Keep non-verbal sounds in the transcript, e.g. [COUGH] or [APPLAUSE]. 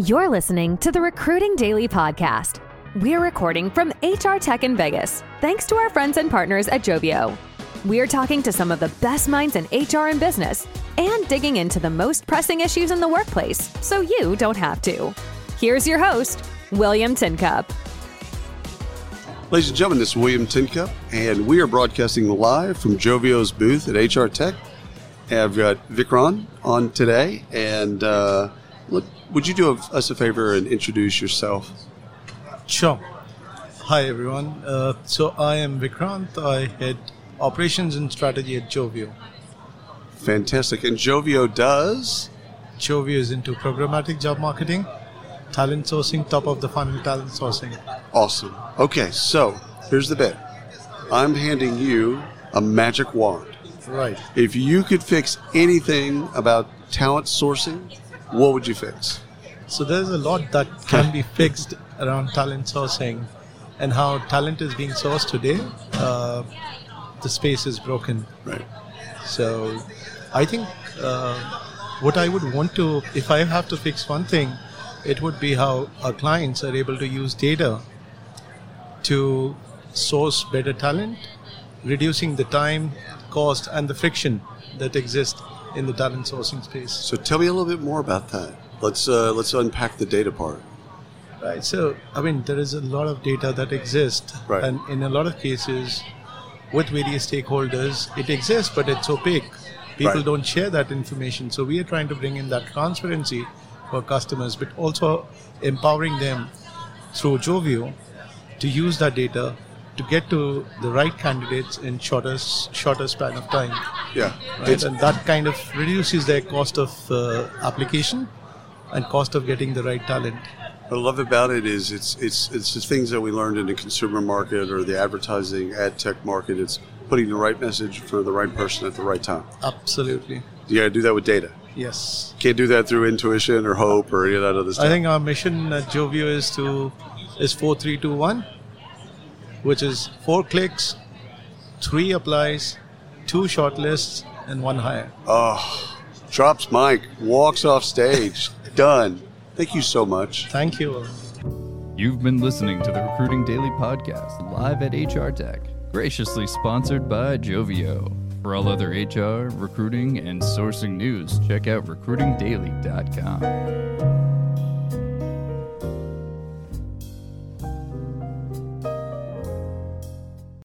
You're listening to the Recruiting Daily Podcast. We're recording from HR Tech in Vegas, thanks to our friends and partners at Joveo. We're talking to some of the best minds in HR and business and digging into the most pressing issues in the workplace so you don't have to. Here's your host, William Tincup. Ladies and gentlemen, this is William Tincup, and we are broadcasting live from Joveo's booth at HR Tech. I've got Vikrant on today, and uh, look, would you do us a favor and introduce yourself? Sure. Hi, everyone. Uh, so I am Vikrant. I head operations and strategy at Joveo. Fantastic. And Joveo does? Joveo is into programmatic job marketing, talent sourcing, top of the funnel talent sourcing. Awesome. Okay, so here's the bit I'm handing you a magic wand. Right. If you could fix anything about talent sourcing, what would you fix? So there's a lot that can be [LAUGHS] fixed around talent sourcing and how talent is being sourced today. Uh, the space is broken. Right. So I think uh, what I would want to, if I have to fix one thing, it would be how our clients are able to use data to source better talent, reducing the time, cost, and the friction that exist in the talent sourcing space. So tell me a little bit more about that. Let's uh, let's unpack the data part. Right. So I mean, there is a lot of data that exists, right. and in a lot of cases, with various stakeholders, it exists, but it's opaque. People right. don't share that information. So we are trying to bring in that transparency for customers, but also empowering them through Joveo to use that data to get to the right candidates in shorter shorter span of time. Yeah, right? and that kind of reduces their cost of uh, application and cost of getting the right talent. What I love about it is it's it's it's the things that we learned in the consumer market or the advertising ad tech market. It's putting the right message for the right person at the right time. Absolutely. You got to do that with data. Yes. Can't do that through intuition or hope or any of that other stuff. I think our mission at Joveo is to is four three two one, which is four clicks, three applies, two shortlists, and one hire. Oh, ah, drops mic, walks off stage, [LAUGHS] done. Thank you so much. Thank you. You've been listening to the Recruiting Daily Podcast live at HR Tech, graciously sponsored by Joveo. For all other HR, recruiting, and sourcing news, check out recruitingdaily.com.